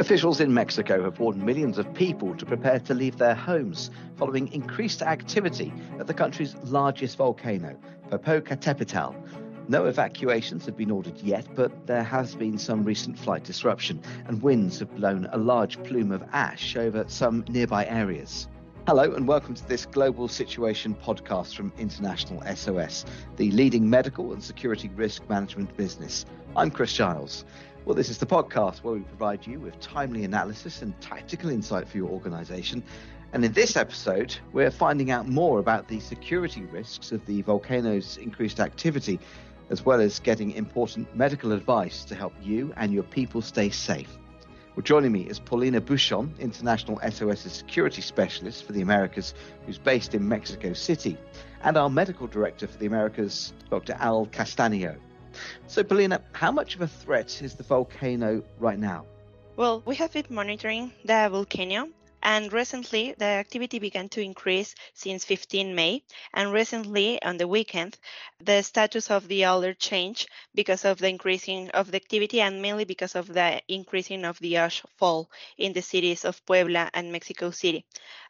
Officials in Mexico have warned millions of people to prepare to leave their homes following increased activity at the country's largest volcano, Popocatépetl. No evacuations have been ordered yet, but there has been some recent flight disruption, and winds have blown a large plume of ash over some nearby areas. Hello, and welcome to this Global Situation podcast from International SOS, the leading medical and security risk management business. I'm Chris Giles. Well, this is the podcast where we provide you with timely analysis and tactical insight for your organization. And in this episode, we're finding out more about the security risks of the volcano's increased activity, as well as getting important medical advice to help you and your people stay safe. Well, joining me is Paulina Bouchot, International SOS Security Specialist for the Americas, who's based in Mexico City, and our Medical Director for the Americas, Dr. Al Castaño. So, Paulina, how much of a threat is the volcano right now? Well, we have been monitoring the volcano and recently, the activity began to increase since 15 May. And recently, on the weekend, the status of the alert changed because of the increasing of the activity and mainly because of the increasing of the ash fall in the cities of Puebla and Mexico City,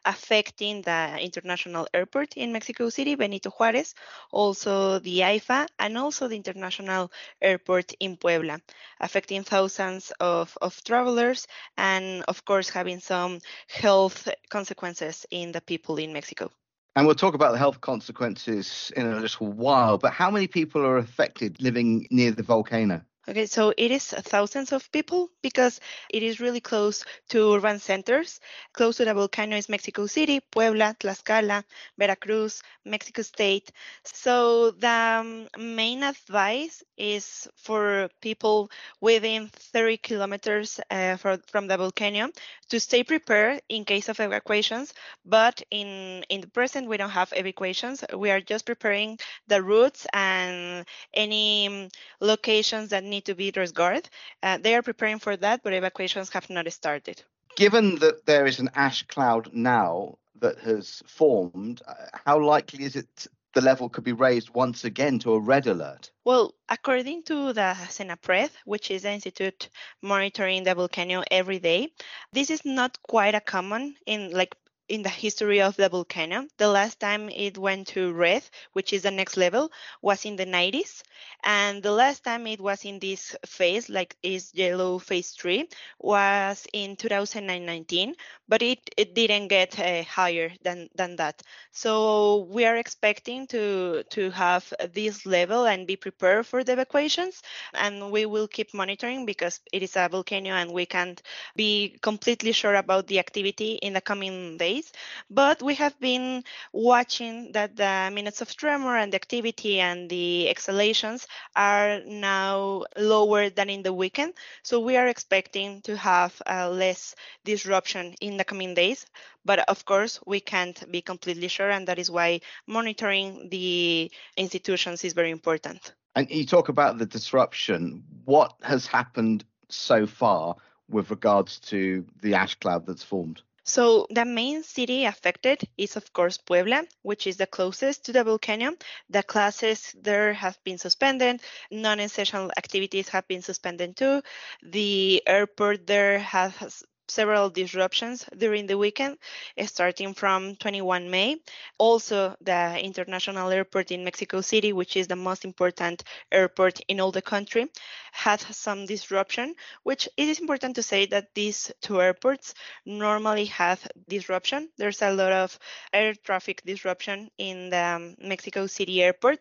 affecting the international airport in Mexico City, Benito Juarez, also the AIFA, and also the international airport in Puebla, affecting thousands of, of travelers and, of course, having some health consequences in the people in Mexico. And we'll talk about the health consequences in a little while, but how many people are affected living near the volcano? Okay, so it is thousands of people because it is really close to urban centers. Close to the volcano is Mexico City, Puebla, Tlaxcala, Veracruz, Mexico State. So the um, main advice is for people within 30 kilometers uh, for, from the volcano to stay prepared in case of evacuations. But in in the present, we don't have evacuations. We are just preparing the routes and any um, locations that need to be discarded. Uh, they are preparing for that, but evacuations have not started. Given that there is an ash cloud now that has formed, uh, how likely is it the level could be raised once again to a red alert? Well, according to the CENAPRED, which is the institute monitoring the volcano every day, this is not quite a common in like in the history of the volcano. The last time it went to red, which is the next level, was in the 90s. And the last time it was in this phase, like is yellow phase three, was in 2019, but it, it didn't get uh, higher than, than that. So we are expecting to, to have this level and be prepared for the evacuations. And we will keep monitoring because it is a volcano and we can't be completely sure about the activity in the coming days days. But we have been watching that the minutes of tremor and the activity and the exhalations are now lower than in the weekend. So we are expecting to have uh, less disruption in the coming days. But of course, we can't be completely sure. And that is why monitoring the institutions is very important. And you talk about the disruption. What has happened so far with regards to the ash cloud that's formed? So the main city affected is of course Puebla, which is the closest to the volcano. The classes there have been suspended. Non-essential activities have been suspended too. The airport there has several disruptions during the weekend, starting from 21 May. Also, the international airport in Mexico City, which is the most important airport in all the country, had some disruption, which it is important to say that these two airports normally have disruption. There's a lot of air traffic disruption in the um, Mexico City airport,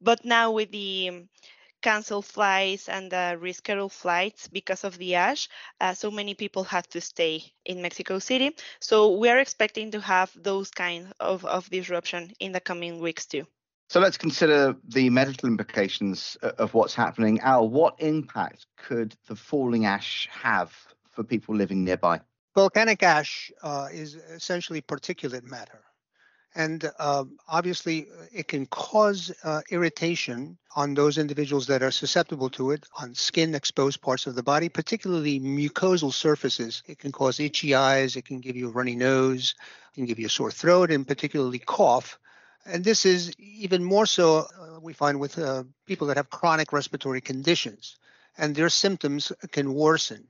but now with the cancel flights and uh, reschedule flights because of the ash. Uh, so many people have to stay in Mexico City. So we are expecting to have those kind of, of disruption in the coming weeks too. So let's consider the medical implications of what's happening. Al, what impact could the falling ash have for people living nearby? Volcanic ash uh, is essentially particulate matter. And um, obviously, uh, it can cause uh, irritation on those individuals that are susceptible to it on skin exposed parts of the body, particularly mucosal surfaces. It can cause itchy eyes, it can give you a runny nose, it can give you a sore throat, and particularly cough. And this is even more so, uh, we find with uh, people that have chronic respiratory conditions, and their symptoms can worsen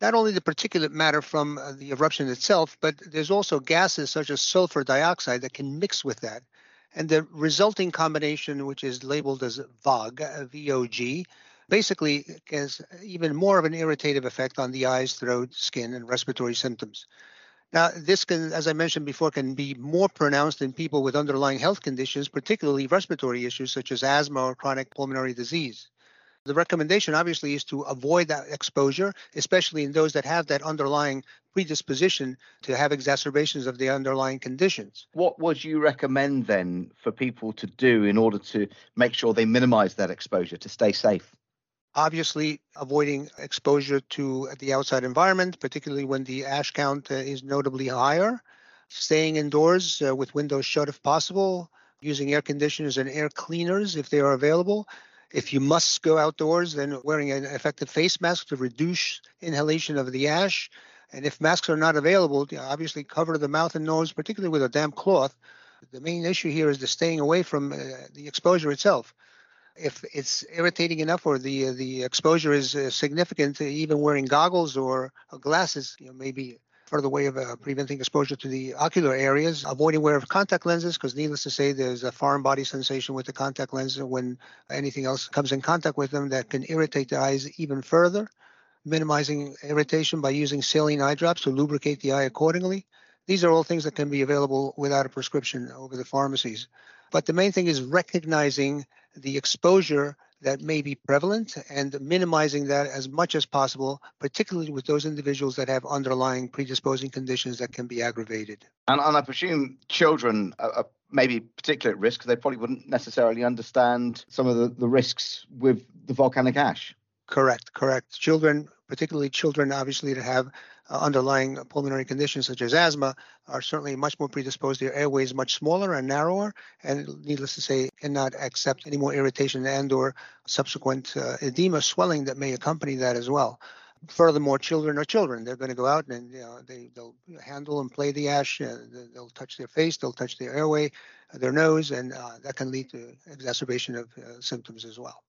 not only the particulate matter from uh, the eruption itself, but there's also gases such as sulfur dioxide that can mix with that. And the resulting combination, which is labeled as VOG, uh, V-O-G, basically has even more of an irritative effect on the eyes, throat, skin, and respiratory symptoms. Now, this can, as I mentioned before, can be more pronounced in people with underlying health conditions, particularly respiratory issues such as asthma or chronic pulmonary disease. The recommendation obviously is to avoid that exposure, especially in those that have that underlying predisposition to have exacerbations of the underlying conditions. What would you recommend then for people to do in order to make sure they minimize that exposure to stay safe? Obviously, avoiding exposure to the outside environment, particularly when the ash count uh, is notably higher. Staying indoors uh, with windows shut if possible, using air conditioners and air cleaners if they are available. If you must go outdoors, then wearing an effective face mask to reduce inhalation of the ash. And if masks are not available, obviously cover the mouth and nose, particularly with a damp cloth. The main issue here is the staying away from uh, the exposure itself if it's irritating enough or the the exposure is uh, significant, even wearing goggles or glasses, you know, further way of uh, preventing exposure to the ocular areas. Avoiding wear of contact lenses, because needless to say, there's a foreign body sensation with the contact lens when anything else comes in contact with them that can irritate the eyes even further. Minimizing irritation by using saline eye drops to lubricate the eye accordingly. These are all things that can be available without a prescription over the pharmacies. But the main thing is recognizing the exposure that may be prevalent and minimizing that as much as possible, particularly with those individuals that have underlying predisposing conditions that can be aggravated. And, and I presume children are, are maybe particularly at risk they probably wouldn't necessarily understand some of the, the risks with the volcanic ash. Correct, correct. Children, particularly children, obviously, that have uh, underlying pulmonary conditions such as asthma are certainly much more predisposed. Their airway is much smaller and narrower, and needless to say, cannot accept any more irritation and/or subsequent uh, edema, swelling that may accompany that as well. Furthermore, children are children. They're going to go out and you know, they they'll handle and play the ash. Uh, they'll touch their face, they'll touch their airway, their nose, and uh, that can lead to exacerbation of uh, symptoms as well.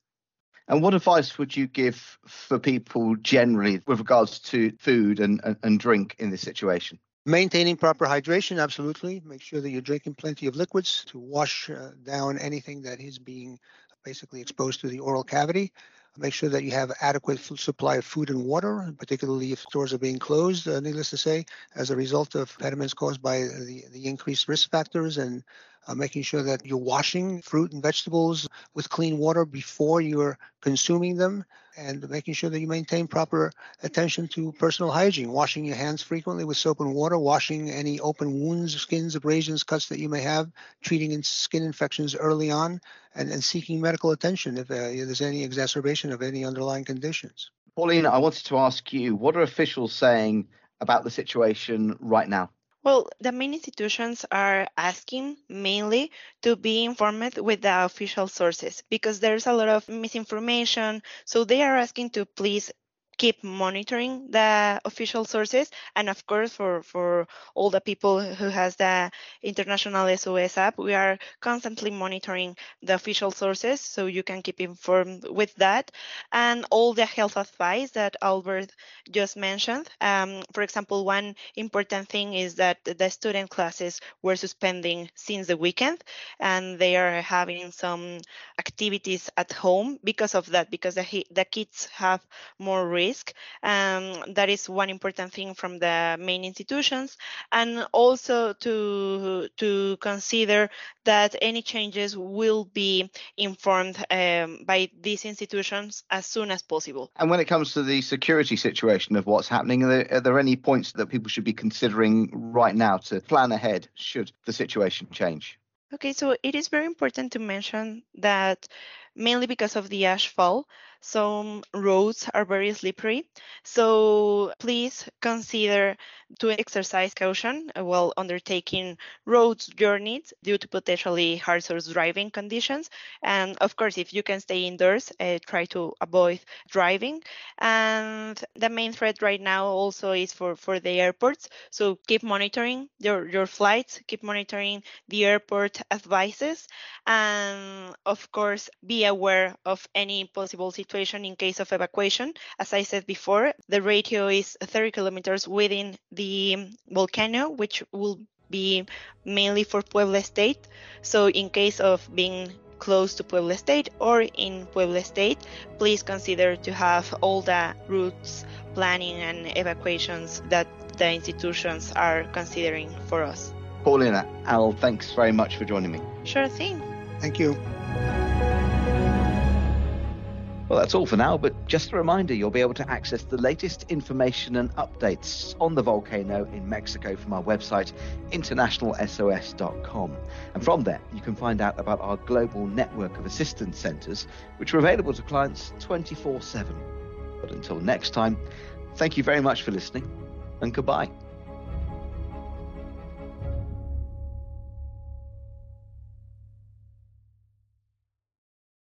And what advice would you give for people generally with regards to food and, and, and drink in this situation? Maintaining proper hydration, absolutely. Make sure that you're drinking plenty of liquids to wash uh, down anything that is being basically exposed to the oral cavity. Make sure that you have adequate supply of food and water, particularly if stores are being closed, uh, needless to say, as a result of impediments caused by the, the increased risk factors and uh, making sure that you're washing fruit and vegetables with clean water before you're consuming them, and making sure that you maintain proper attention to personal hygiene, washing your hands frequently with soap and water, washing any open wounds, skins, abrasions, cuts that you may have, treating skin infections early on, and, and seeking medical attention if uh, there's any exacerbation of any underlying conditions. Pauline, I wanted to ask you, what are officials saying about the situation right now? Well, the main institutions are asking mainly to be informed with the official sources because there's a lot of misinformation. So they are asking to please keep monitoring the official sources and of course for for all the people who has the international sos app we are constantly monitoring the official sources so you can keep informed with that. And all the health advice that albert just mentioned um, for example one important thing is that the student classes were suspending since the weekend and they are having some activities at home because of that because the, the kids have more risk risk. Um, that is one important thing from the main institutions, and also to to consider that any changes will be informed um, by these institutions as soon as possible. And when it comes to the security situation of what's happening, are there, are there any points that people should be considering right now to plan ahead should the situation change? Okay, so it is very important to mention that mainly because of the ash fall, some roads are very slippery. So please consider to exercise caution while undertaking road journeys due to potentially hazardous driving conditions. And of course, if you can stay indoors, uh, try to avoid driving. And the main threat right now also is for, for the airports. So keep monitoring your, your flights, keep monitoring the airport advices, and of course, be aware of any possible situation in case of evacuation. As I said before, the ratio is 30 kilometers within the volcano, which will be mainly for Puebla State. So, in case of being close to Puebla State or in Puebla State, please consider to have all the routes, planning, and evacuations that the institutions are considering for us. Paulina, Al, thanks very much for joining me. Sure thing. Thank you. Well, that's all for now, but just a reminder you'll be able to access the latest information and updates on the volcano in Mexico from our website, internationalsos.com. And from there, you can find out about our global network of assistance centres, which are available to clients 24 7. But until next time, thank you very much for listening, and goodbye.